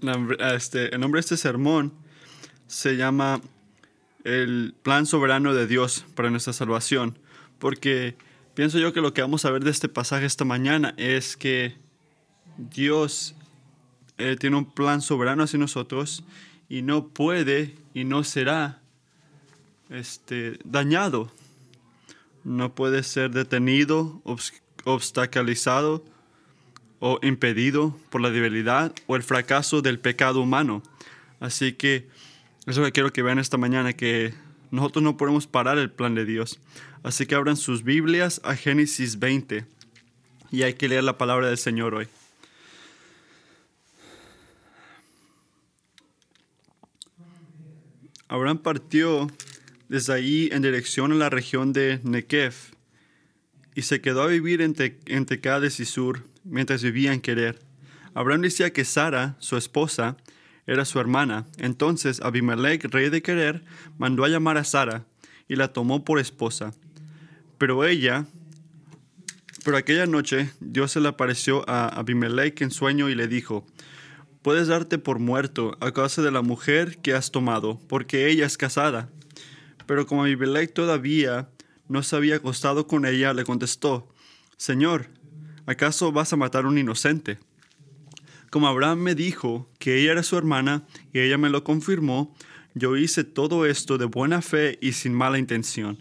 La- este, el nombre de este sermón se llama el plan soberano de Dios para nuestra salvación, porque pienso yo que lo que vamos a ver de este pasaje esta mañana es que Dios eh, tiene un plan soberano hacia nosotros y no puede y no será este, dañado. No puede ser detenido, obs- obstaculizado o impedido por la debilidad o el fracaso del pecado humano. Así que eso que quiero que vean esta mañana, que nosotros no podemos parar el plan de Dios. Así que abran sus Biblias a Génesis 20 y hay que leer la palabra del Señor hoy. Abraham partió desde allí en dirección a la región de Negev y se quedó a vivir entre, entre Cades y Sur mientras vivía en Querer. Abraham decía que Sara, su esposa, era su hermana. Entonces Abimelech, rey de Querer, mandó a llamar a Sara y la tomó por esposa. Pero ella, pero aquella noche Dios se le apareció a Abimelech en sueño y le dijo, puedes darte por muerto a causa de la mujer que has tomado, porque ella es casada. Pero como Abimelech todavía no se había acostado con ella, le contestó, Señor, ¿acaso vas a matar a un inocente? Como Abraham me dijo que ella era su hermana y ella me lo confirmó, yo hice todo esto de buena fe y sin mala intención.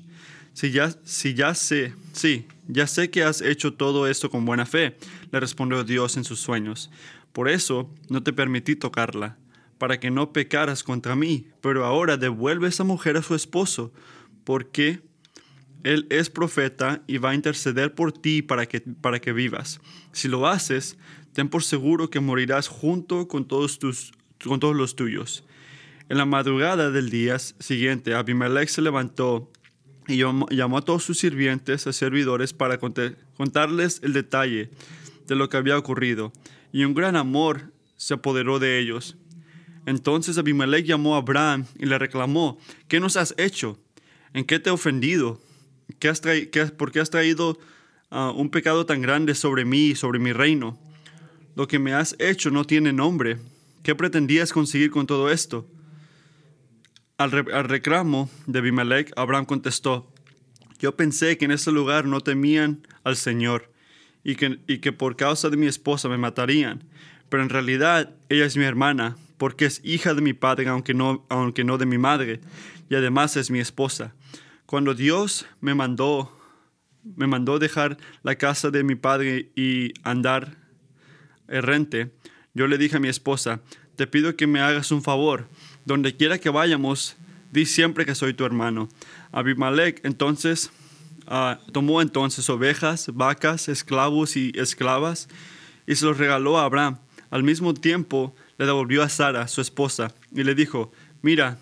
Si ya, si ya sé, sí, ya sé que has hecho todo esto con buena fe, le respondió Dios en sus sueños. Por eso no te permití tocarla, para que no pecaras contra mí. Pero ahora devuelve esa mujer a su esposo, porque él es profeta y va a interceder por ti para que, para que vivas. Si lo haces, ten por seguro que morirás junto con todos, tus, con todos los tuyos. En la madrugada del día siguiente, Abimelech se levantó y llamó, a todos sus sirvientes, a servidores, para contarles el detalle de lo que había ocurrido. Y un gran amor se apoderó de ellos. Entonces Abimelech llamó a Abraham y le reclamó, ¿qué nos has hecho? ¿En qué te he ofendido? ¿Qué has qué has- ¿Por qué has traído ah, un pecado tan grande sobre mí y sobre mi reino? Lo que me has hecho no tiene nombre. ¿Qué pretendías conseguir con todo esto? Al, al reclamo de Abimelech, Abraham contestó, yo pensé que en ese lugar no temían al Señor y que, y que por causa de mi esposa me matarían, pero en realidad ella es mi hermana, porque es hija de mi padre, aunque no, aunque no de mi madre, y además es mi esposa. Cuando Dios me mandó, me mandó dejar la casa de mi padre y andar errante, yo le dije a mi esposa, te pido que me hagas un favor, donde quiera que vayamos, di siempre que soy tu hermano. Abimelech entonces ah, tomó entonces ovejas, vacas, esclavos y esclavas y se los regaló a Abraham. Al mismo tiempo le devolvió a Sara, su esposa, y le dijo, mira,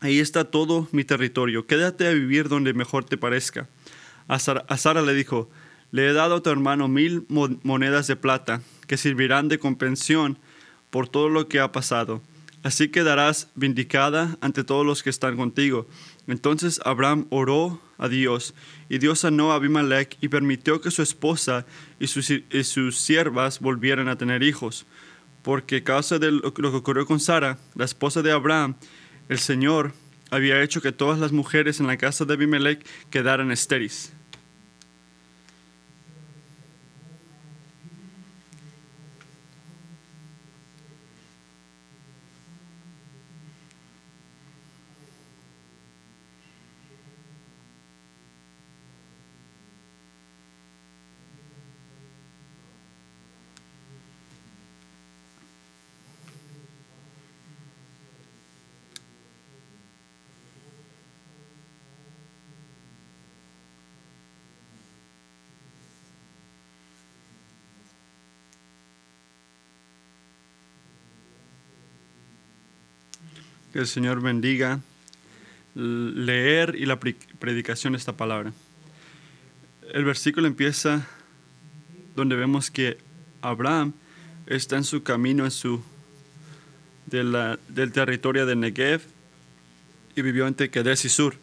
ahí está todo mi territorio, quédate a vivir donde mejor te parezca. A Sara, le dijo, le he dado a tu hermano mil mo- monedas de plata que servirán de compensación por todo lo que ha pasado. Así quedarás vindicada ante todos los que están contigo. Entonces Abraham oró a Dios, y Dios sanó a Abimelech y permitió que su esposa y sus, y sus siervas volvieran a tener hijos. Porque a causa de lo que ocurrió con Sara, la esposa de Abraham, el Señor había hecho que todas las mujeres en la casa de Abimelech quedaran estériles. Que el Señor bendiga leer y la pre- predicación de esta palabra. El versículo empieza donde vemos que Abraham está en su camino en su, del territorio de Negev y vivió entre Kedes y Sur.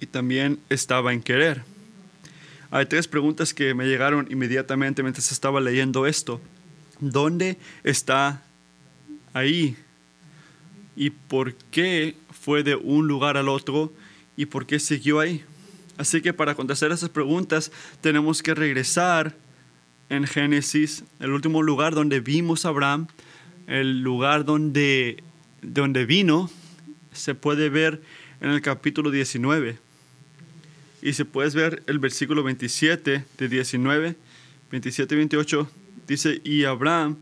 Y también estaba en Querer. Hay tres preguntas que me llegaron inmediatamente mientras estaba leyendo esto. ¿Dónde está ahí y por qué fue de un lugar al otro y por qué siguió ahí. Así que para contestar esas preguntas tenemos que regresar en Génesis, el último lugar donde vimos a Abraham, el lugar donde, donde vino, se puede ver en el capítulo 19. Y si puedes ver el versículo 27 de 19, 27 y 28, dice, y Abraham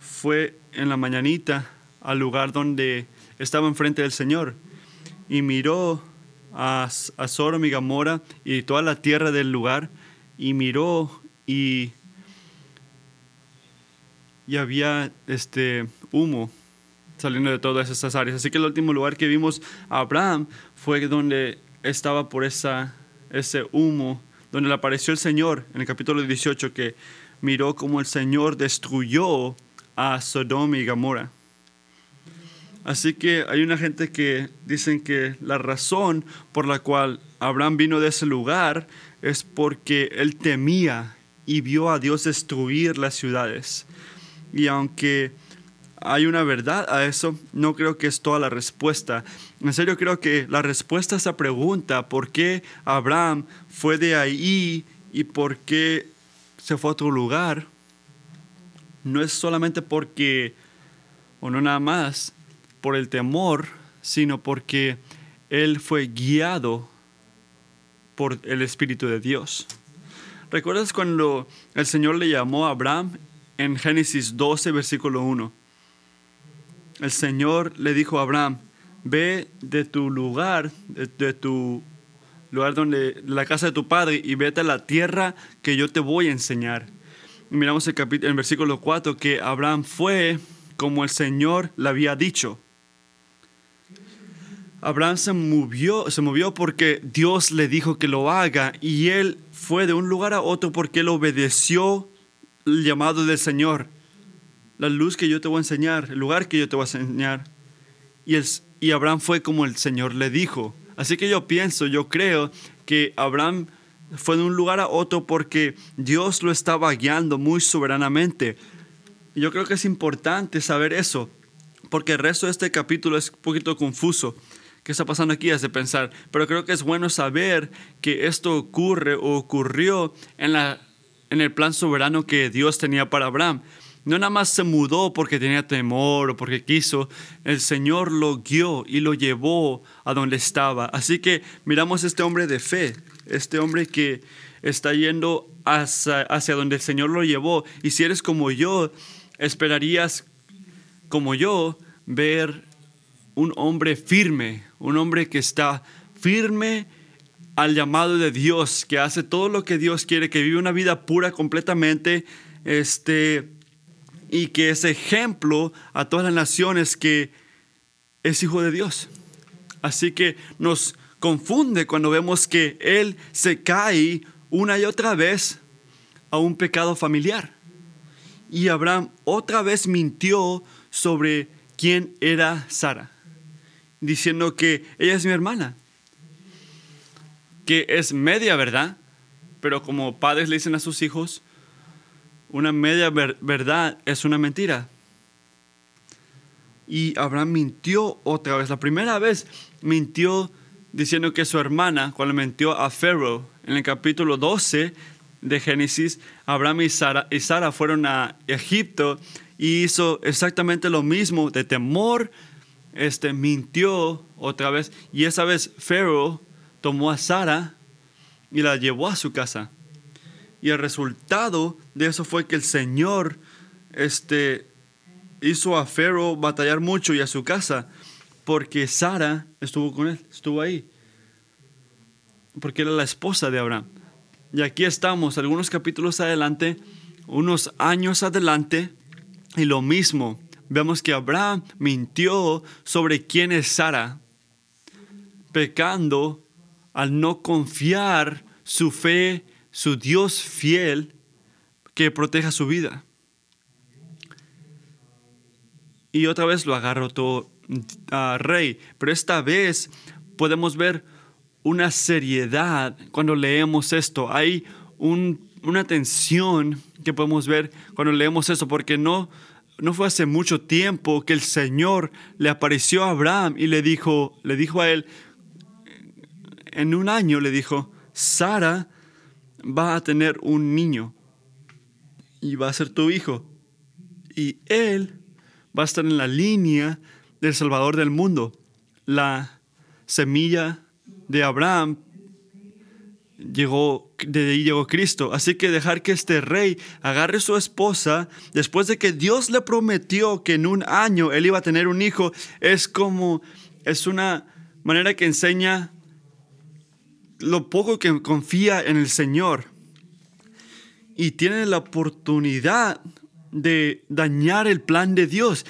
fue en la mañanita al lugar donde estaba enfrente del Señor y miró a, a y Gomorra y toda la tierra del lugar y miró y, y había este humo saliendo de todas esas áreas. Así que el último lugar que vimos a Abraham fue donde estaba por esa, ese humo, donde le apareció el Señor en el capítulo 18 que miró como el Señor destruyó a Sodom y Gomorra. Así que hay una gente que dicen que la razón por la cual Abraham vino de ese lugar es porque él temía y vio a Dios destruir las ciudades. Y aunque hay una verdad a eso, no creo que es toda la respuesta. En serio creo que la respuesta a esa pregunta, ¿por qué Abraham fue de ahí y por qué se fue a otro lugar? No es solamente porque, o no nada más, por el temor, sino porque él fue guiado por el Espíritu de Dios. ¿Recuerdas cuando el Señor le llamó a Abraham en Génesis 12, versículo 1? El Señor le dijo a Abraham, ve de tu lugar, de, tu lugar donde, la casa de tu padre, y vete a la tierra que yo te voy a enseñar. miramos el, capítulo, el versículo 4 que Abraham fue como el Señor le había dicho. Abraham se movió, se movió porque Dios le dijo que lo haga y él fue de un lugar a otro porque él obedeció el llamado del Señor. La luz que yo te voy a enseñar, el lugar que yo te voy a enseñar. Y, y Abraham fue como el Señor le dijo. Así que yo pienso, yo creo que Abraham fue de un lugar a otro porque Dios lo estaba guiando muy soberanamente. Yo creo que es importante saber eso, porque el resto de este capítulo es un poquito confuso. ¿Qué está pasando aquí? Hace pensar. Pero creo que es bueno saber que esto ocurre o ocurrió en, la, en el plan soberano que Dios tenía para Abraham. No nada más se mudó porque tenía temor o porque quiso. El Señor lo guió y lo llevó a donde estaba. Así que miramos este hombre de fe, este hombre que está yendo hacia, hacia donde el Señor lo llevó. Y si eres como yo, esperarías, como yo, ver un hombre firme, un hombre que está firme al llamado de Dios, que hace todo lo que Dios quiere, que vive una vida pura completamente, este, y que es ejemplo a todas las naciones que es hijo de Dios. Así que nos confunde cuando vemos que Él se cae una y otra vez a un pecado familiar. Y Abraham otra vez mintió sobre quién era Sara diciendo que ella es mi hermana. Que es media verdad, pero como padres le dicen a sus hijos, una media verdad es una mentira. Y Abraham mintió otra vez. La primera vez mintió diciendo que su hermana, cuando mintió a Pharaoh en el capítulo 12 de Génesis, Abraham y Sara, y Sara fueron a Egipto y hizo exactamente lo mismo de temor este, mintió otra vez y esa vez Pharaoh tomó a Sara y la llevó a su casa. Y el resultado de eso fue que el Señor este, hizo a Pharaoh batallar mucho y a su casa porque Sara estuvo con él, estuvo ahí. Porque era la esposa de Abraham. Y aquí estamos, algunos capítulos adelante, unos años adelante, y lo mismo vemos que Abraham mintió sobre quién es Sara, pecando al no confiar su fe, su Dios fiel que proteja su vida. Y otra vez lo agarró todo rey, pero esta vez podemos ver una seriedad cuando leemos esto. Hay una tensión que podemos ver cuando leemos esto, porque no no fue hace mucho tiempo que el Señor le apareció a Abraham y le dijo, le dijo a él, en un año le dijo, Sara va a tener un niño y va a ser tu hijo. Y él va a estar en la línea del Salvador del mundo. La semilla de Abraham llegó, de ahí llegó Cristo. Así que dejar que este rey agarre su esposa después de que Dios le prometió que en un año él iba a tener un hijo, es como, es una manera que enseña lo poco que confía en el Señor. Y tiene la oportunidad de dañar el plan de Dios.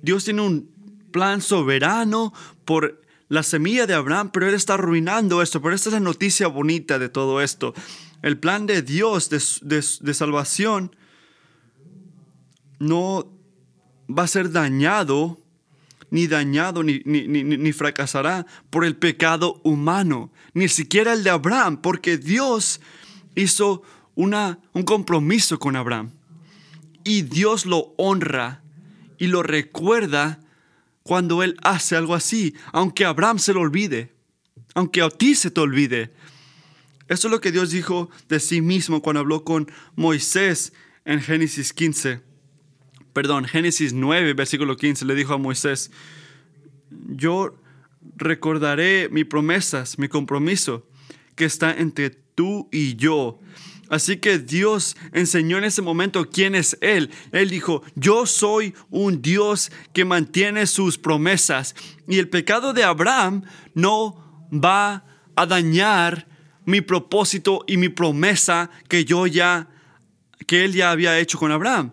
Dios tiene un plan soberano por la semilla de Abraham, pero él está arruinando esto. Pero esta es la noticia bonita de todo esto. El plan de Dios de, salvación no va a ser dañado, ni dañado, ni, ni, fracasará por el pecado humano, ni siquiera el de Abraham, porque Dios hizo una, un compromiso con Abraham. Y Dios lo honra y lo recuerda cuando Él hace algo así, aunque Abraham se lo olvide, aunque a ti se te olvide. Eso es lo que Dios dijo de sí mismo cuando habló con Moisés en Génesis 15. Perdón, Génesis 9, versículo 15, le dijo a Moisés, yo recordaré mis promesas, mi compromiso que está entre tú y yo Así que Dios enseñó en ese momento quién es Él. Él dijo, yo soy un Dios que mantiene sus promesas. Y el pecado de Abraham no va a dañar mi propósito y mi promesa que yo ya, que Él ya había hecho con Abraham.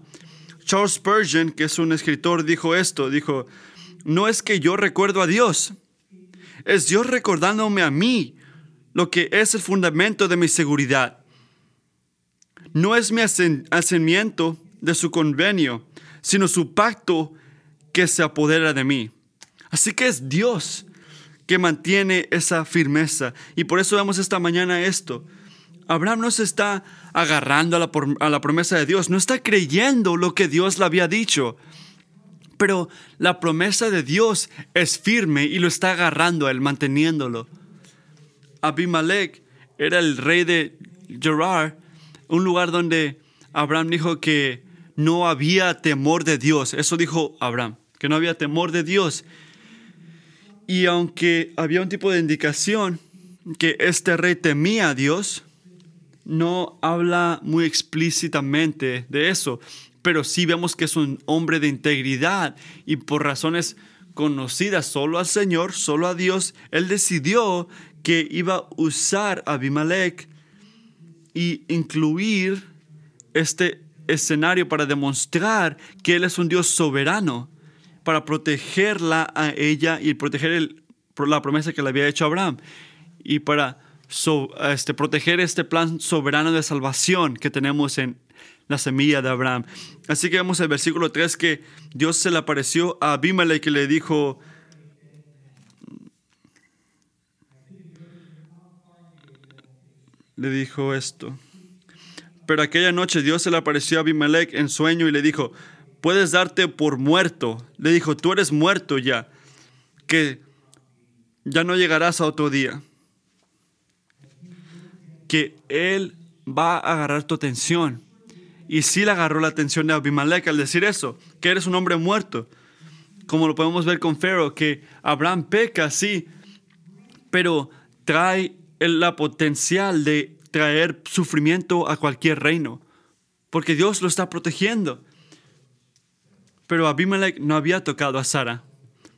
Charles Spurgeon, que es un escritor, dijo esto, dijo, no es que yo recuerdo a Dios, es Dios recordándome a mí lo que es el fundamento de mi seguridad no es mi hacimiento de su convenio, sino su pacto que se apodera de mí. Así que es Dios que mantiene esa firmeza. Y por eso vemos esta mañana esto. Abraham no se está agarrando a la, promesa de Dios, no está creyendo lo que Dios le había dicho. Pero la promesa de Dios es firme y lo está agarrando a él, manteniéndolo. Abimelech era el rey de Gerar un lugar donde Abraham dijo que no había temor de Dios. Eso dijo Abraham, que no había temor de Dios. Y aunque había un tipo de indicación que este rey temía a Dios, no habla muy explícitamente de eso, pero sí vemos que es un hombre de integridad y por razones conocidas solo al Señor, solo a Dios, él decidió que iba a usar a Abimelech y incluir este escenario para demostrar que Él es un Dios soberano, para protegerla a ella y proteger el, la promesa que le había hecho a Abraham, y para este, proteger este plan soberano de salvación que tenemos en la semilla de Abraham. Así que vemos el versículo 3 que Dios se le apareció a Abimelech y le dijo, le dijo esto. Pero aquella noche Dios se le apareció a Abimelech en sueño y le dijo, puedes darte por muerto. Le dijo, tú eres muerto ya, que ya no llegarás a otro día. Que Él va a agarrar tu atención. Y sí le agarró la atención de Abimelech al decir eso, que eres un hombre muerto. Como lo podemos ver con Pharaoh, que Abraham peca, sí, pero trae la potencial de traer sufrimiento a cualquier reino, porque Dios lo está protegiendo. Pero Abimelech no había tocado a Sara,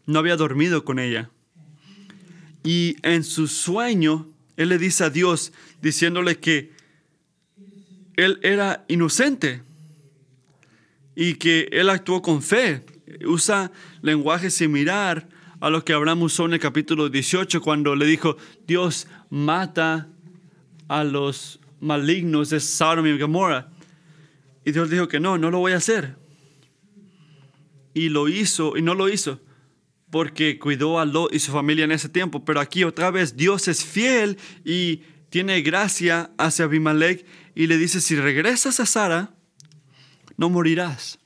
no había dormido con ella. Y en su sueño, él le dice a Dios, diciéndole que él era inocente y que él actuó con fe. Usa lenguaje similar a lo que Abraham usó en el capítulo 18 cuando le dijo, Dios mata a los malignos de Sodom y Gomorra. Y Dios dijo que no, no lo voy a hacer. Y lo hizo, y no lo hizo, porque cuidó a Lot y su familia en ese tiempo. Pero aquí otra vez Dios es fiel y tiene gracia hacia Abimelech y le dice, si regresas a Sara, no morirás.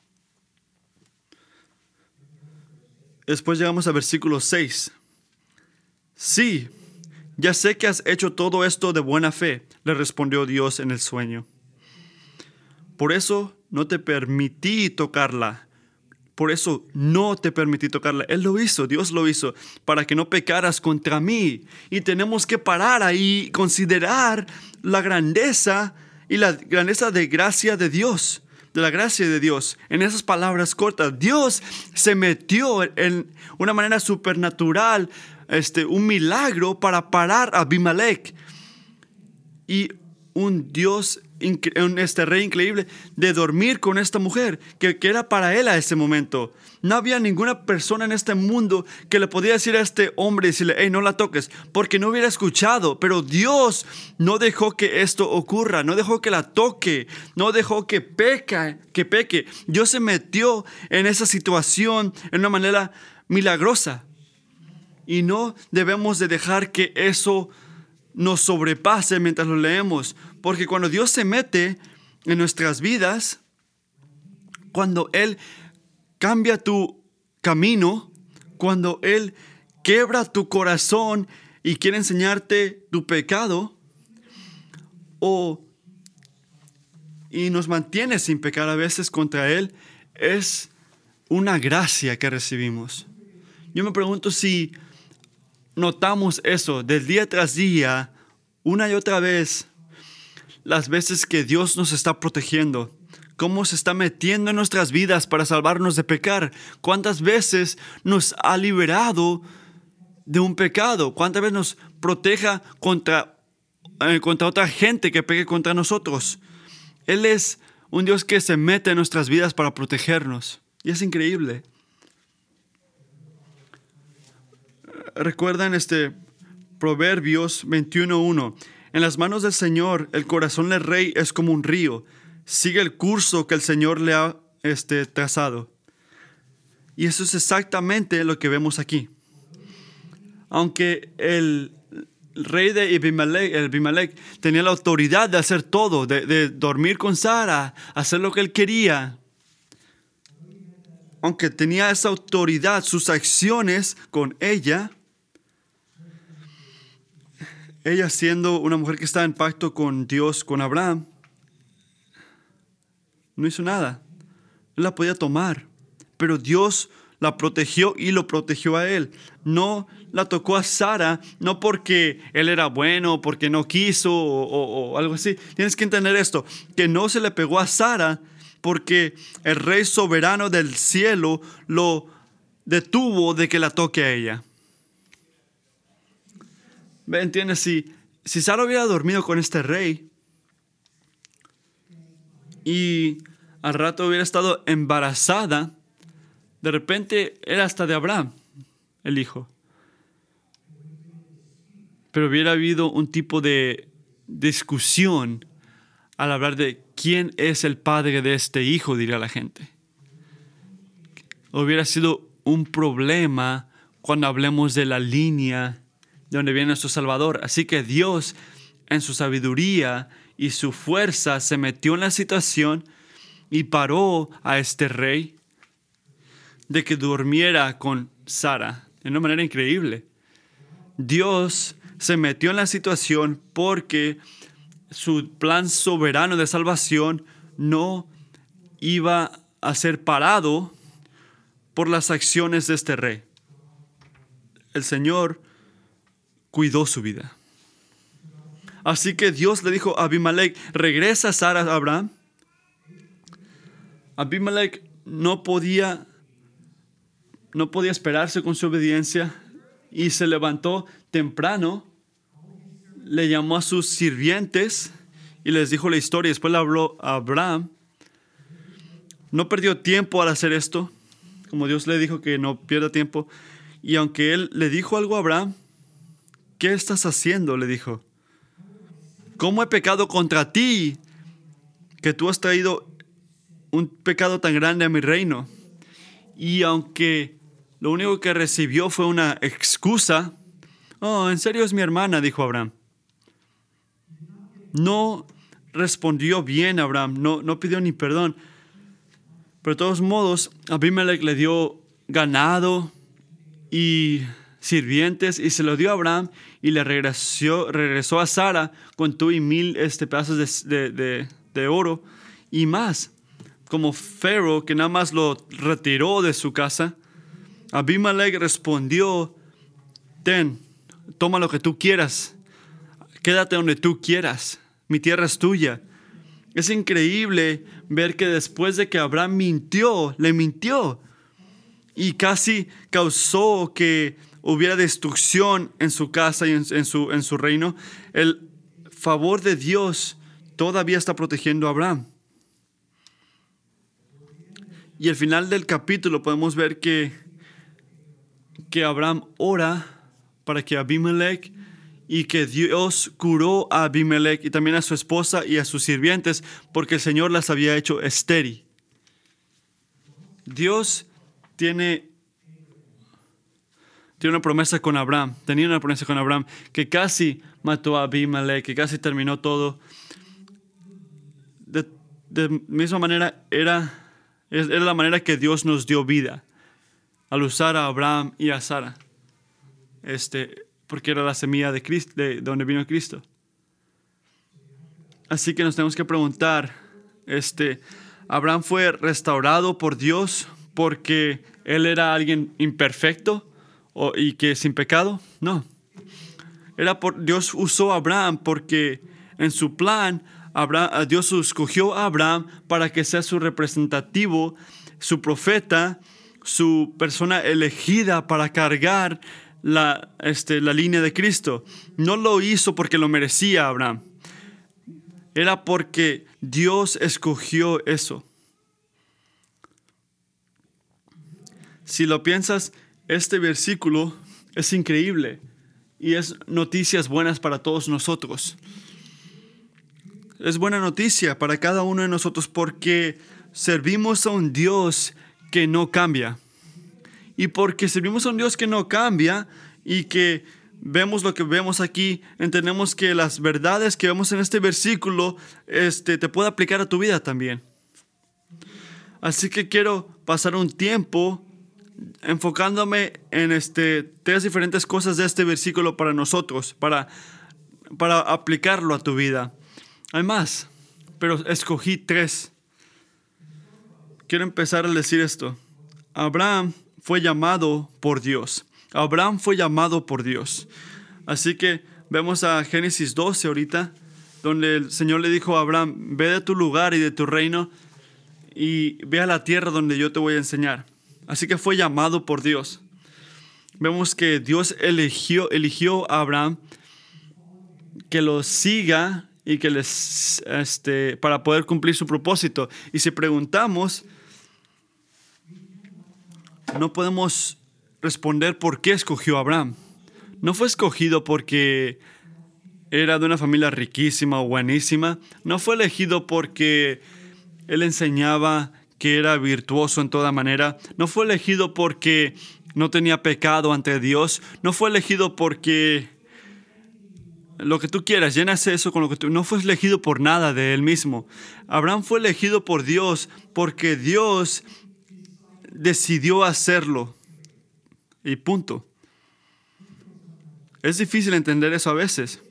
Después llegamos a versículo 6. Sí, ya sé que has hecho todo esto de buena fe, le respondió Dios en el sueño. Por eso no te permití tocarla. Por eso no te permití tocarla. Él lo hizo, Dios lo hizo, para que no pecaras contra mí. Y tenemos que parar ahí, considerar la grandeza y la grandeza de gracia de Dios, de la gracia de Dios. En esas palabras cortas, Dios se metió en una manera supernatural, este, un milagro para parar a Abimelech. Y un Dios, este rey increíble, de dormir con esta mujer, que, que, era para él a ese momento. No había ninguna persona en este mundo que le podía decir a este hombre, decirle, hey, no la toques, porque no hubiera escuchado. Pero Dios no dejó que esto ocurra, no dejó que la toque, no dejó que peca, que peque. Dios se metió en esa situación en una manera milagrosa. Y no debemos de dejar que eso nos sobrepase mientras lo leemos. Porque cuando Dios se mete en nuestras vidas, cuando Él cambia tu camino, cuando Él quebra tu corazón y quiere enseñarte tu pecado, o y nos mantiene sin pecar a veces contra Él, es una gracia que recibimos. Yo me pregunto si notamos eso del día tras día, una y otra vez, las veces que Dios nos está protegiendo, cómo se está metiendo en nuestras vidas para salvarnos de pecar, cuántas veces nos ha liberado de un pecado, cuántas veces nos proteja contra, eh, contra otra gente que pegue contra nosotros. Él es un Dios que se mete en nuestras vidas para protegernos. Y es increíble. Recuerdan este Proverbios 21.1. En las manos del Señor, el corazón del rey es como un río. Sigue el curso que el Señor le ha este, trazado. Y eso es exactamente lo que vemos aquí. Aunque el rey de Abimelech, tenía la autoridad de hacer todo, de, de dormir con Sara, hacer lo que él quería, aunque tenía esa autoridad, sus acciones con ella, ella siendo una mujer que está en pacto con Dios, con Abraham, no hizo nada. Él la podía tomar, pero Dios la protegió y lo protegió a él. No la tocó a Sara, no porque él era bueno, porque no quiso o, o, algo así. Tienes que entender esto, que no se le pegó a Sara porque el rey soberano del cielo lo detuvo de que la toque a ella. ¿Me entiendes? Si, si Sara hubiera dormido con este rey y al rato hubiera estado embarazada, de repente era hasta de Abraham, el hijo. Pero hubiera habido un tipo de discusión al hablar de quién es el padre de este hijo, diría la gente. Hubiera sido un problema cuando hablemos de la línea de donde viene nuestro Salvador. Así que Dios, en su sabiduría y su fuerza, se metió en la situación y paró a este rey de que durmiera con Sara de una manera increíble. Dios se metió en la situación porque su plan soberano de salvación no iba a ser parado por las acciones de este rey. El Señor cuidó su vida. Así que Dios le dijo a Abimelech, regresa Sara a Abraham. Abimelech no podía, no podía esperarse con su obediencia y se levantó temprano, le llamó a sus sirvientes y les dijo la historia. Después le habló a Abraham. No perdió tiempo al hacer esto, como Dios le dijo que no pierda tiempo. Y aunque él le dijo algo a Abraham, ¿qué estás haciendo? le dijo. ¿Cómo he pecado contra ti que tú has traído un pecado tan grande a mi reino? Y aunque lo único que recibió fue una excusa, oh, en serio es mi hermana, dijo Abraham. No respondió bien Abraham, no, no pidió ni perdón. Pero de todos modos, Abimelech le dio ganado y sirvientes y se lo dio a Abraham y le regresó, regresó a Sara con tú y mil este, pedazos de, de, de oro y más. Como Pharaoh que nada más lo retiró de su casa, Abimelech respondió, ten, toma lo que tú quieras, quédate donde tú quieras, mi tierra es tuya. Es increíble ver que después de que Abraham mintió, le mintió y casi causó que hubiera destrucción en su casa y en, su, en su reino, el favor de Dios todavía está protegiendo a Abraham. Y al final del capítulo podemos ver que, que Abraham ora para que Abimelech y que Dios curó a Abimelech y también a su esposa y a sus sirvientes porque el Señor las había hecho estéril. Dios tiene, tiene una promesa con Abraham, tenía una promesa con Abraham que casi mató a Abimelech, que casi terminó todo. De, de misma manera era es, la manera que Dios nos dio vida al usar a Abraham y a Sara. Este, porque era la semilla de, Cristo, de donde vino Cristo. Así que nos tenemos que preguntar, este, ¿Abraham fue restaurado por Dios porque él era alguien imperfecto y que sin pecado? No. Era por, Dios usó a Abraham porque en su plan Dios escogió a Abraham para que sea su representativo, su profeta, su persona elegida para cargar la, este, la línea de Cristo. No lo hizo porque lo merecía Abraham. Era porque Dios escogió eso. Si lo piensas, este versículo es increíble y es noticias buenas para todos nosotros es buena noticia para cada uno de nosotros porque servimos a un Dios que no cambia. Y porque servimos a un Dios que no cambia y que vemos lo que vemos aquí, entendemos que las verdades que vemos en este versículo este, te puede aplicar a tu vida también. Así que quiero pasar un tiempo enfocándome en este, tres diferentes cosas de este versículo para nosotros, para, para aplicarlo a tu vida. Hay más, pero escogí tres. Quiero empezar a decir esto. Abraham fue llamado por Dios. Abraham fue llamado por Dios. Así que vemos a Génesis 12 ahorita, donde el Señor le dijo a Abraham, ve de tu lugar y de tu reino y ve a la tierra donde yo te voy a enseñar. Así que fue llamado por Dios. Vemos que Dios eligió, a Abraham que lo siga y que les, este, para poder cumplir su propósito. Y si preguntamos, no podemos responder por qué escogió a Abraham. No fue escogido porque era de una familia riquísima o buenísima. No fue elegido porque él enseñaba que era virtuoso en toda manera. No fue elegido porque no tenía pecado ante Dios. No fue elegido porque lo que tú quieras, llenas eso con lo que tú... No fue elegido por nada de él mismo. Abraham fue elegido por Dios porque Dios decidió hacerlo. Y punto. Es difícil entender eso a veces.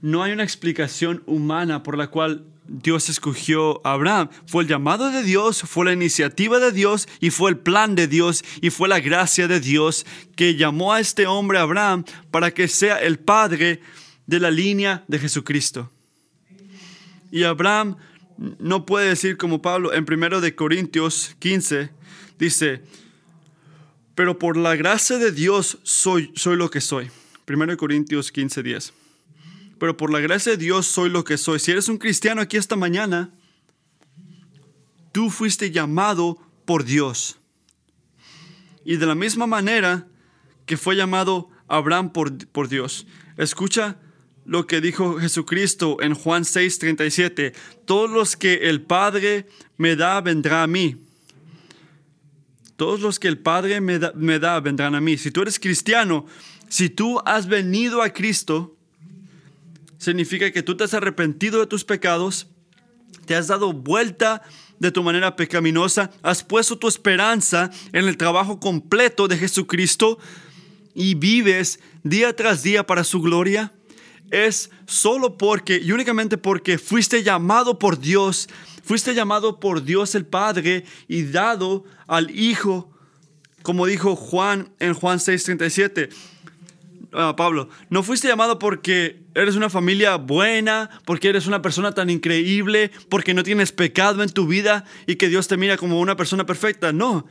No hay una explicación humana por la cual Dios escogió a Abraham. Fue el llamado de Dios, fue la iniciativa de Dios y fue el plan de Dios y fue la gracia de Dios que llamó a este hombre Abraham para que sea el padre de la línea de Jesucristo. Y Abraham no puede decir como Pablo en 1 de Corintios 15 dice, pero por la gracia de Dios soy, soy lo que soy. 1 Corintios 15, 10. Pero por la gracia de Dios soy lo que soy. Si eres un cristiano aquí esta mañana, tú fuiste llamado por Dios. Y de la misma manera que fue llamado Abraham por, por Dios. Escucha lo que dijo Jesucristo en Juan 6:37, todos los que el Padre me da vendrán a mí. Todos los que el Padre me da, me da vendrán a mí. Si tú eres cristiano, si tú has venido a Cristo, significa que tú te has arrepentido de tus pecados, te has dado vuelta de tu manera pecaminosa, has puesto tu esperanza en el trabajo completo de Jesucristo y vives día tras día para su gloria, es solo porque y únicamente porque fuiste llamado por Dios, fuiste llamado por Dios el Padre y dado al Hijo, como dijo Juan en Juan 6:37. Ah, Pablo, no fuiste llamado porque eres una familia buena, porque eres una persona tan increíble, porque no tienes pecado en tu vida y que Dios te mira como una persona perfecta. No.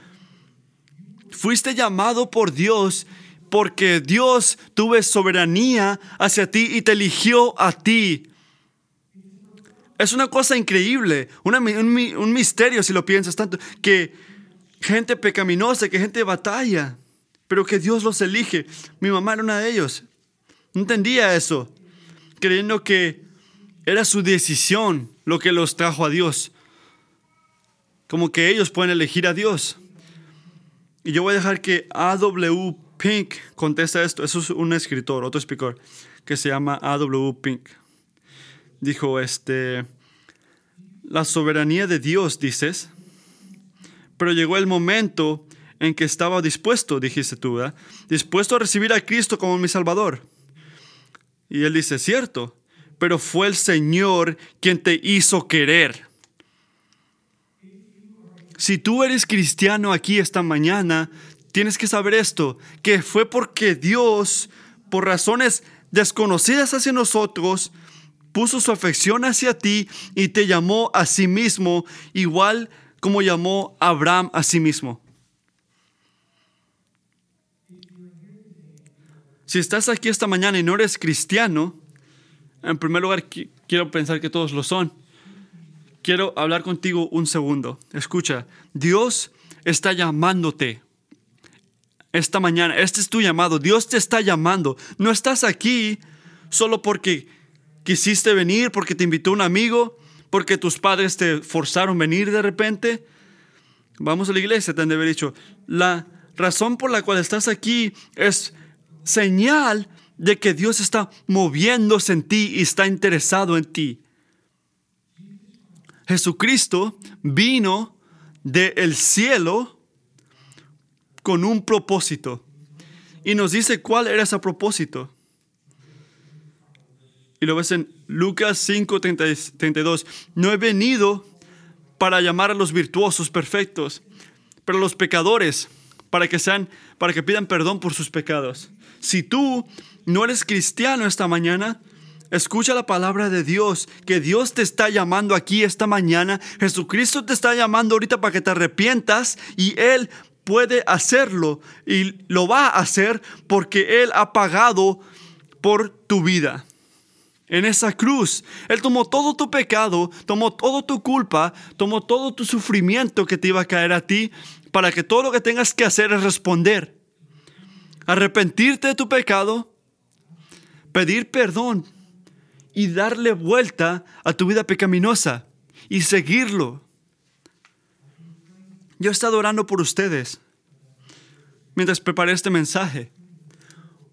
Fuiste llamado por Dios porque Dios tuvo soberanía hacia ti y te eligió a ti. Es una cosa increíble, un, un misterio si lo piensas tanto, que gente pecaminosa, que gente batalla pero que Dios los elige. Mi mamá era una de ellos. No entendía eso, creyendo que era su decisión lo que los trajo a Dios. Como que ellos pueden elegir a Dios. Y yo voy a dejar que A.W. Pink contesta esto. Eso es un escritor, otro escritor, que se llama A.W. Pink. Dijo, este, la soberanía de Dios, dices, pero llegó el momento en que estaba dispuesto, dijiste tú. Dispuesto a recibir a Cristo como mi Salvador. Y él dice, cierto, pero fue el Señor quien te hizo querer. Si tú eres cristiano aquí esta mañana, tienes que saber esto, que fue porque Dios, por razones desconocidas hacia nosotros, puso su afección hacia ti y te llamó a sí mismo, igual como llamó a Abraham a sí mismo. Si estás aquí esta mañana y no eres cristiano, en primer lugar quiero pensar que todos lo son. Quiero hablar contigo un segundo. Escucha, Dios está llamándote esta mañana. Este es tu llamado. Dios te está llamando. No estás aquí solo porque quisiste venir, porque te invitó un amigo, porque tus padres te forzaron a venir de repente. Vamos a la iglesia, te han de haber dicho. La razón por la cual estás aquí es señal de que Dios está moviéndose en ti y está interesado en ti. Jesucristo vino del cielo con un propósito y nos dice cuál era ese propósito. Y lo ves en Lucas 5, 32. No he venido para llamar a los virtuosos perfectos, pero a los pecadores, para que sean, para que pidan perdón por sus pecados. Si tú no eres cristiano esta mañana, escucha la palabra de Dios, que Dios te está llamando aquí esta mañana. Jesucristo te está llamando ahorita para que te arrepientas y Él puede hacerlo y lo va a hacer porque Él ha pagado por tu vida. En esa cruz, Él tomó todo tu pecado, tomó todo tu culpa, tomó todo tu sufrimiento que te iba a caer a ti, para que todo lo que tengas que hacer es responder arrepentirte de tu pecado, pedir perdón y darle vuelta a tu vida pecaminosa y seguirlo. Yo he estado orando por ustedes mientras preparé este mensaje.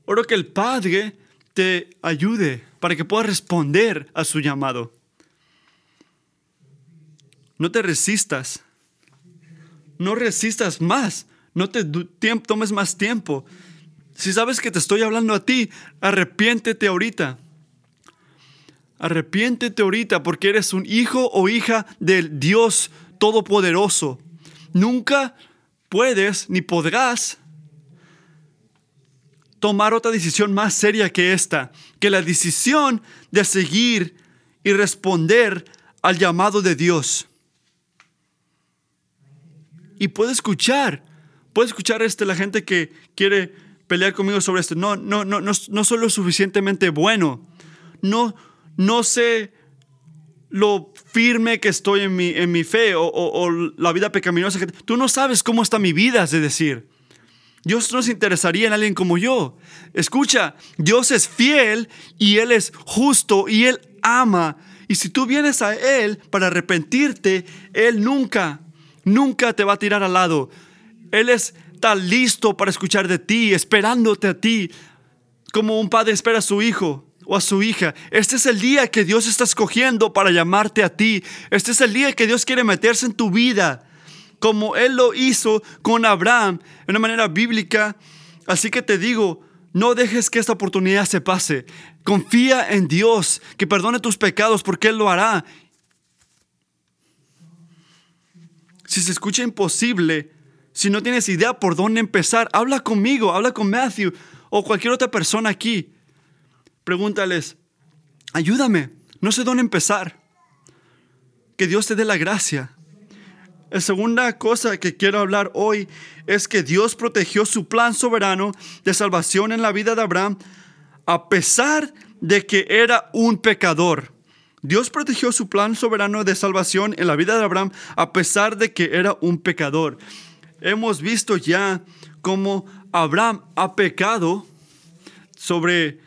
Oro que el Padre te ayude para que puedas responder a su llamado. No te resistas. No resistas más. No te tomes más tiempo. Si sabes que te estoy hablando a ti, arrepiéntete ahorita. Arrepiéntete ahorita porque eres un hijo o hija del Dios Todopoderoso. Nunca puedes ni podrás tomar otra decisión más seria que esta, que la decisión de seguir y responder al llamado de Dios. Y puede escuchar, puede escuchar este, la gente que quiere pelear conmigo sobre esto. No, no, no, no, no soy lo suficientemente bueno. No, no sé lo firme que estoy en mi, en mi fe o, la vida pecaminosa. Tú no sabes cómo está mi vida, es decir. Dios no se interesaría en alguien como yo. Escucha, Dios es fiel y Él es justo y Él ama. Y si tú vienes a Él para arrepentirte, Él nunca, nunca te va a tirar al lado. Él es está listo para escuchar de ti, esperándote a ti, como un padre espera a su hijo. o a su hija, este es el día que Dios está escogiendo para llamarte a ti. Este es el día que Dios quiere meterse en tu vida, como Él lo hizo con Abraham, de una manera bíblica. Así que te digo, no dejes que esta oportunidad se pase. Confía en Dios, que perdone tus pecados porque Él lo hará. Si se escucha imposible, si no tienes idea por dónde empezar, habla conmigo, habla con Matthew o cualquier otra persona aquí. Pregúntales, ayúdame, no sé dónde empezar. Que Dios te dé la gracia. La segunda cosa que quiero hablar hoy es que Dios protegió su plan soberano de salvación en la vida de Abraham a pesar de que era un pecador. Dios protegió su plan soberano de salvación en la vida de Abraham a pesar de que era un pecador. Hemos visto ya cómo Abraham ha pecado sobre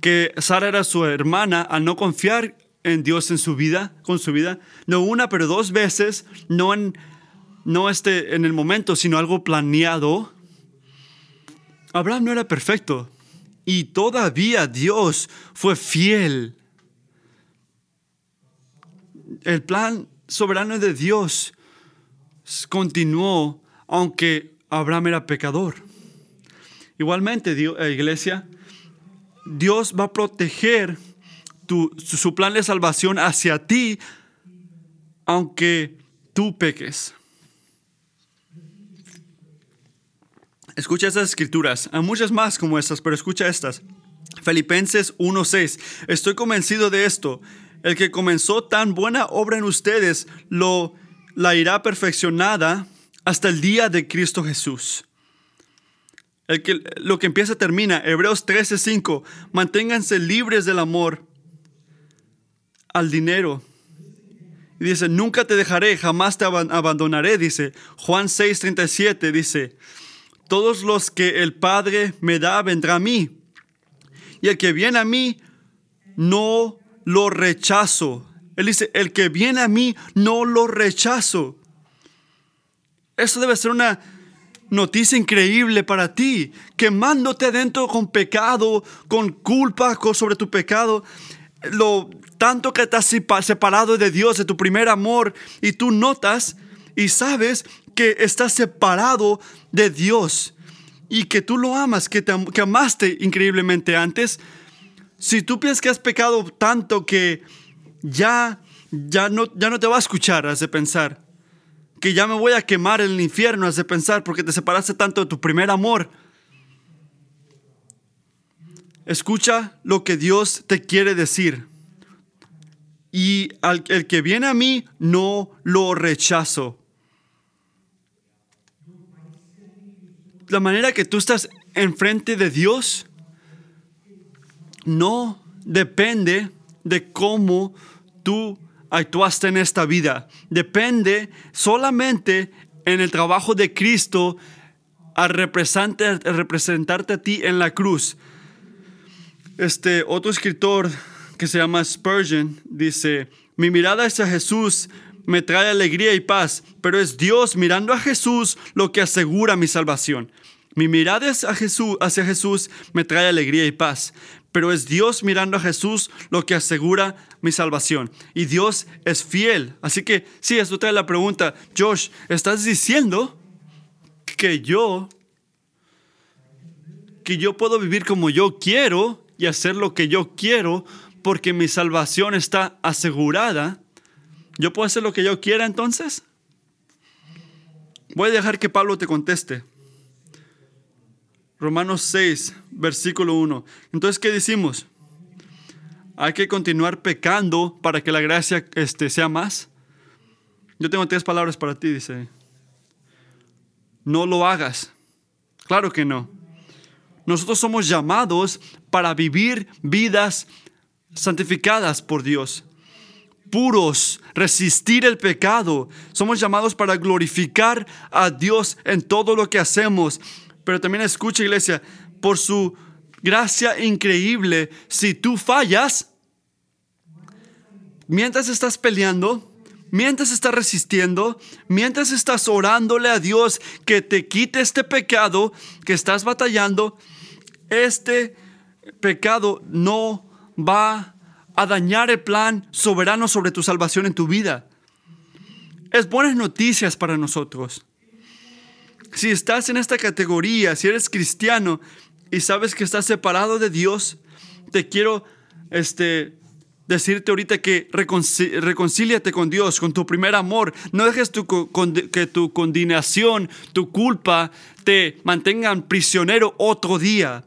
que Sara era su hermana al no confiar en Dios en su vida, con su vida, no una, pero dos veces, no en, no este, en el momento, sino algo planeado. Abraham no era perfecto y todavía Dios fue fiel. El plan soberano de Dios continuó aunque Abraham era pecador. Igualmente, eh, iglesia, Dios va a proteger su plan de salvación hacia ti, aunque tú peques. Escucha estas escrituras. Hay muchas más como estas, pero escucha estas. Filipenses 1:6. Estoy convencido de esto. El que comenzó tan buena obra en ustedes lo la irá perfeccionada hasta el día de Cristo Jesús. El que, lo que empieza termina. Hebreos 13:5. Manténganse libres del amor al dinero. Y dice, nunca te dejaré, jamás te abandonaré, dice. Juan 6:37 dice, todos los que el Padre me da vendrá a mí. Y el que viene a mí, no lo rechazo. Él dice, el que viene a mí, no lo rechazo. Eso debe ser una noticia increíble para ti, quemándote dentro con pecado, con culpa sobre tu pecado, lo tanto que has separado de Dios, de tu primer amor, y tú notas y sabes que estás separado de Dios y que tú lo amas, que, te, amaste increíblemente antes. Si tú piensas que has pecado tanto que ya, ya, no, ya no te va a escuchar, has de pensar ya me voy a quemar en el infierno, has de pensar, porque te separaste tanto de tu primer amor. Escucha lo que Dios te quiere decir. Y al, el que viene a mí, no lo rechazo. La manera que tú estás enfrente de Dios no depende de cómo tú actuaste en esta vida. Depende solamente en el trabajo de Cristo a representarte a ti en la cruz. Este otro escritor que se llama Spurgeon dice, mi mirada hacia Jesús me trae alegría y paz, pero es Dios mirando a Jesús lo que asegura mi salvación. Mi mirada hacia Jesús, hacia Jesús me trae alegría y paz, pero es Dios mirando a Jesús lo que asegura mi salvación. Y Dios es fiel. Así que sí, esto trae la pregunta, Josh, ¿estás diciendo que yo, que yo puedo vivir como yo quiero y hacer lo que yo quiero porque mi salvación está asegurada? ¿Yo puedo hacer lo que yo quiera entonces? Voy a dejar que Pablo te conteste. Romanos 6, versículo 1. Entonces, ¿qué decimos? Hay que continuar pecando para que la gracia este, sea más. Yo tengo tres palabras para ti, dice. No lo hagas. Claro que no. Nosotros somos llamados para vivir vidas santificadas por Dios, puros, resistir el pecado. Somos llamados para glorificar a Dios en todo lo que hacemos pero también escucha iglesia, por su gracia increíble, si tú fallas, mientras estás peleando, mientras estás resistiendo, mientras estás orándole a Dios que te quite este pecado que estás batallando, este pecado no va a dañar el plan soberano sobre tu salvación en tu vida. Es buenas noticias para nosotros. Si estás en esta categoría, si eres cristiano y sabes que estás separado de Dios, te quiero este, decirte ahorita que reconcíliate con Dios, con tu primer amor. No dejes que tu condenación, tu culpa, te mantengan prisionero otro día.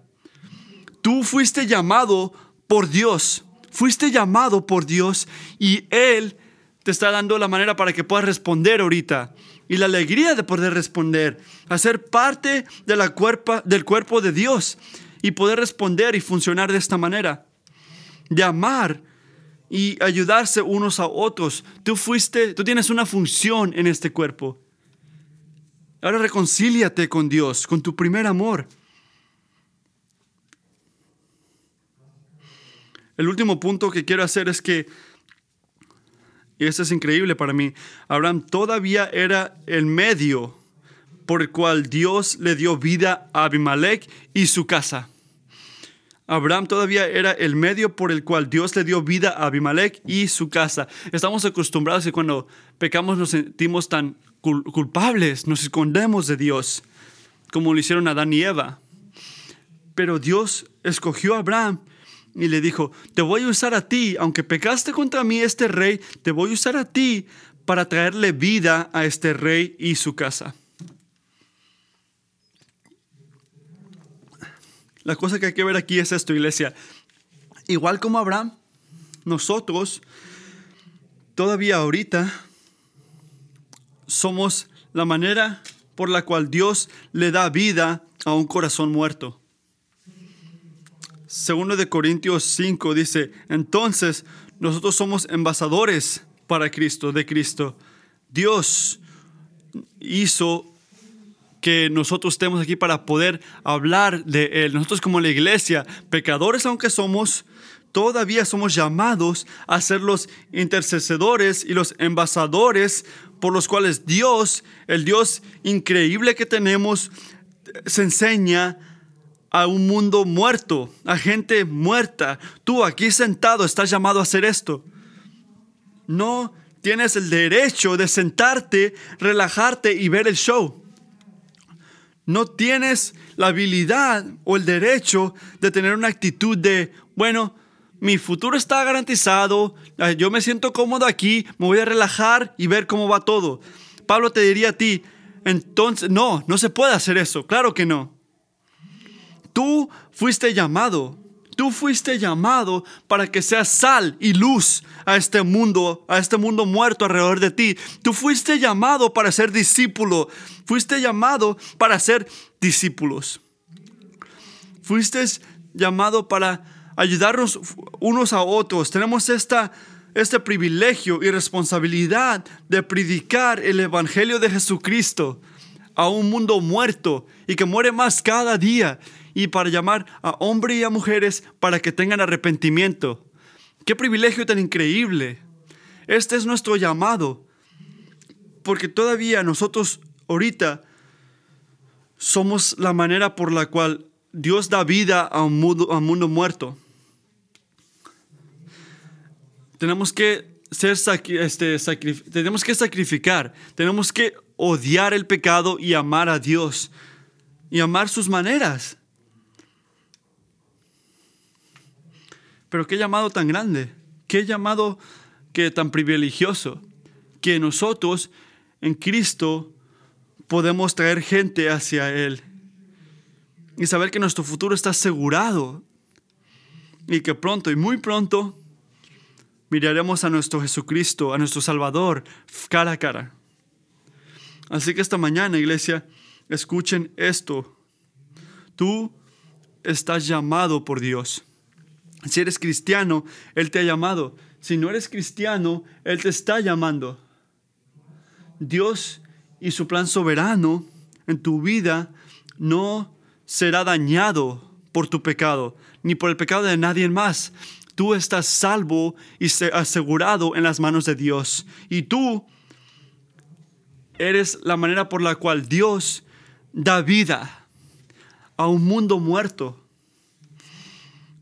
Tú fuiste llamado por Dios. Fuiste llamado por Dios y Él te está dando la manera para que puedas responder ahorita. Y la alegría de poder responder, hacer parte de la cuerpa, del cuerpo de Dios y poder responder y funcionar de esta manera. De amar y ayudarse unos a otros. Tú fuiste, tú tienes una función en este cuerpo. Ahora reconcíliate con Dios, con tu primer amor. El último punto que quiero hacer es que, y esto es increíble para mí, Abraham todavía era el medio por el cual Dios le dio vida a Abimelech y su casa. Abraham todavía era el medio por el cual Dios le dio vida a Abimelech y su casa. Estamos acostumbrados que cuando pecamos nos sentimos tan culpables, nos escondemos de Dios, como lo hicieron Adán y Eva. Pero Dios escogió a Abraham y le dijo, te voy a usar a ti, aunque pecaste contra mí este rey, te voy a usar a ti para traerle vida a este rey y su casa. La cosa que hay que ver aquí es esto, iglesia. Igual como Abraham, nosotros todavía ahorita somos la manera por la cual Dios le da vida a un corazón muerto. Segundo de Corintios 5 dice, entonces nosotros somos embajadores para Cristo, de Cristo. Dios hizo que nosotros estemos aquí para poder hablar de Él. Nosotros como la iglesia, pecadores aunque somos, todavía somos llamados a ser los intercesores y los embajadores por los cuales Dios, el Dios increíble que tenemos, se enseña a un mundo muerto, a gente muerta. Tú aquí sentado estás llamado a hacer esto. No tienes el derecho de sentarte, relajarte y ver el show. No tienes la habilidad o el derecho de tener una actitud de, bueno, mi futuro está garantizado, yo me siento cómodo aquí, me voy a relajar y ver cómo va todo. Pablo te diría a ti, entonces, no, no se puede hacer eso, claro que no. Tú fuiste llamado, tú fuiste llamado para que seas sal y luz a este mundo, a este mundo muerto alrededor de ti. Tú fuiste llamado para ser discípulo, fuiste llamado para ser discípulos. Fuiste llamado para ayudarnos unos a otros. Tenemos esta este privilegio y responsabilidad de predicar el Evangelio de Jesucristo a un mundo muerto y que muere más cada día y para llamar a hombres y a mujeres para que tengan arrepentimiento. Qué privilegio tan increíble. Este es nuestro llamado, porque todavía nosotros ahorita somos la manera por la cual Dios da vida a un mundo, muerto. Tenemos que ser este, tenemos que sacrificar, tenemos que odiar el pecado y amar a Dios y amar sus maneras. Pero qué llamado tan grande, qué llamado que tan privilegioso, que nosotros en Cristo podemos traer gente hacia Él y saber que nuestro futuro está asegurado y que pronto y muy pronto miraremos a nuestro Jesucristo, a nuestro Salvador, cara a cara. Así que esta mañana, iglesia, escuchen esto. Tú estás llamado por Dios. Si eres cristiano, Él te ha llamado. Si no eres cristiano, Él te está llamando. Dios y su plan soberano en tu vida no será dañado por tu pecado, ni por el pecado de nadie más. Tú estás salvo y asegurado en las manos de Dios. Y tú eres la manera por la cual Dios da vida a un mundo muerto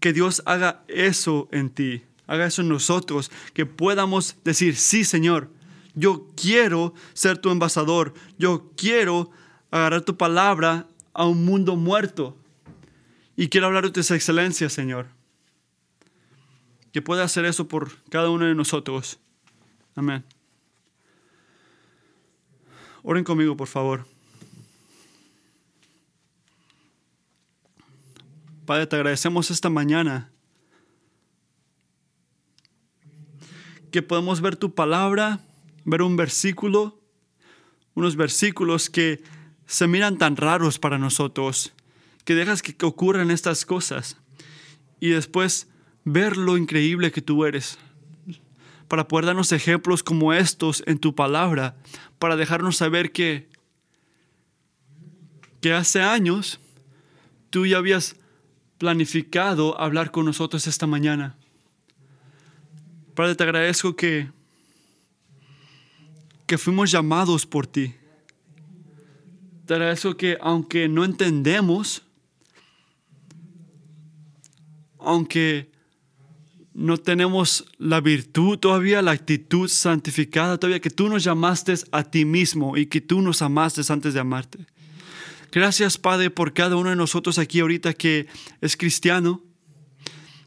que Dios haga eso en ti, haga eso en nosotros, que podamos decir, sí Señor, yo quiero ser tu embajador, yo quiero agarrar tu palabra a un mundo muerto y quiero hablar de tus excelencias, Señor. Que pueda hacer eso por cada uno de nosotros. Amén. Oren conmigo, por favor. Padre, te agradecemos esta mañana que podemos ver tu palabra, ver un versículo, unos versículos que se miran tan raros para nosotros, que dejas que ocurran estas cosas y después ver lo increíble que tú eres, para poder darnos ejemplos como estos en tu palabra, para dejarnos saber que, que hace años tú ya habías planificado hablar con nosotros esta mañana. Padre, te agradezco que, que fuimos llamados por ti. Te agradezco que aunque no entendemos, aunque no tenemos la virtud todavía, la actitud santificada todavía, que tú nos llamaste a ti mismo y que tú nos amaste antes de amarte. Gracias, Padre, por cada uno de nosotros aquí ahorita que es cristiano,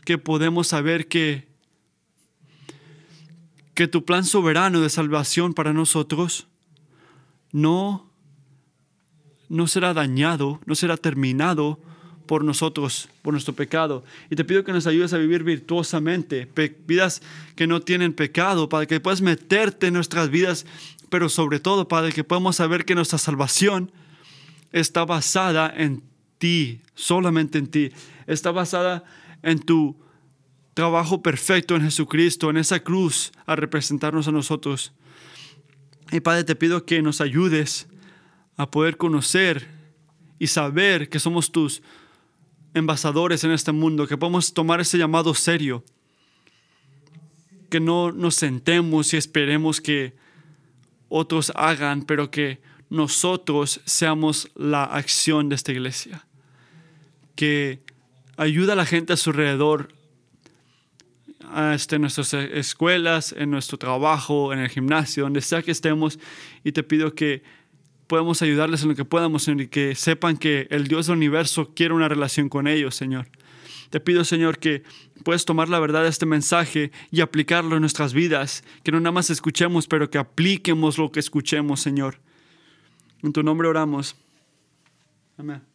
que podemos saber que, que tu plan soberano de salvación para nosotros no, no será dañado, no será terminado por nosotros, por nuestro pecado. Y te pido que nos ayudes a vivir virtuosamente, vidas que no tienen pecado, para que puedas meterte en nuestras vidas, pero sobre todo, Padre, que podamos saber que nuestra salvación está basada en ti, solamente en ti. Está basada en tu trabajo perfecto en Jesucristo, en esa cruz, a representarnos a nosotros. Y Padre, te pido que nos ayudes a poder conocer y saber que somos tus embajadores en este mundo, que podemos tomar ese llamado serio, que no nos sentemos y esperemos que otros hagan, pero que nosotros seamos la acción de esta iglesia. Que ayuda a la gente a su alrededor, este, en nuestras escuelas, en nuestro trabajo, en el gimnasio, donde sea que estemos. Y te pido que podamos ayudarles en lo que podamos, Señor, y que sepan que el Dios del universo quiere una relación con ellos, Señor. Te pido, Señor, que puedas tomar la verdad de este mensaje y aplicarlo en nuestras vidas, que no nada más escuchemos, pero que apliquemos lo que escuchemos, Señor. En tu nombre oramos. Amén.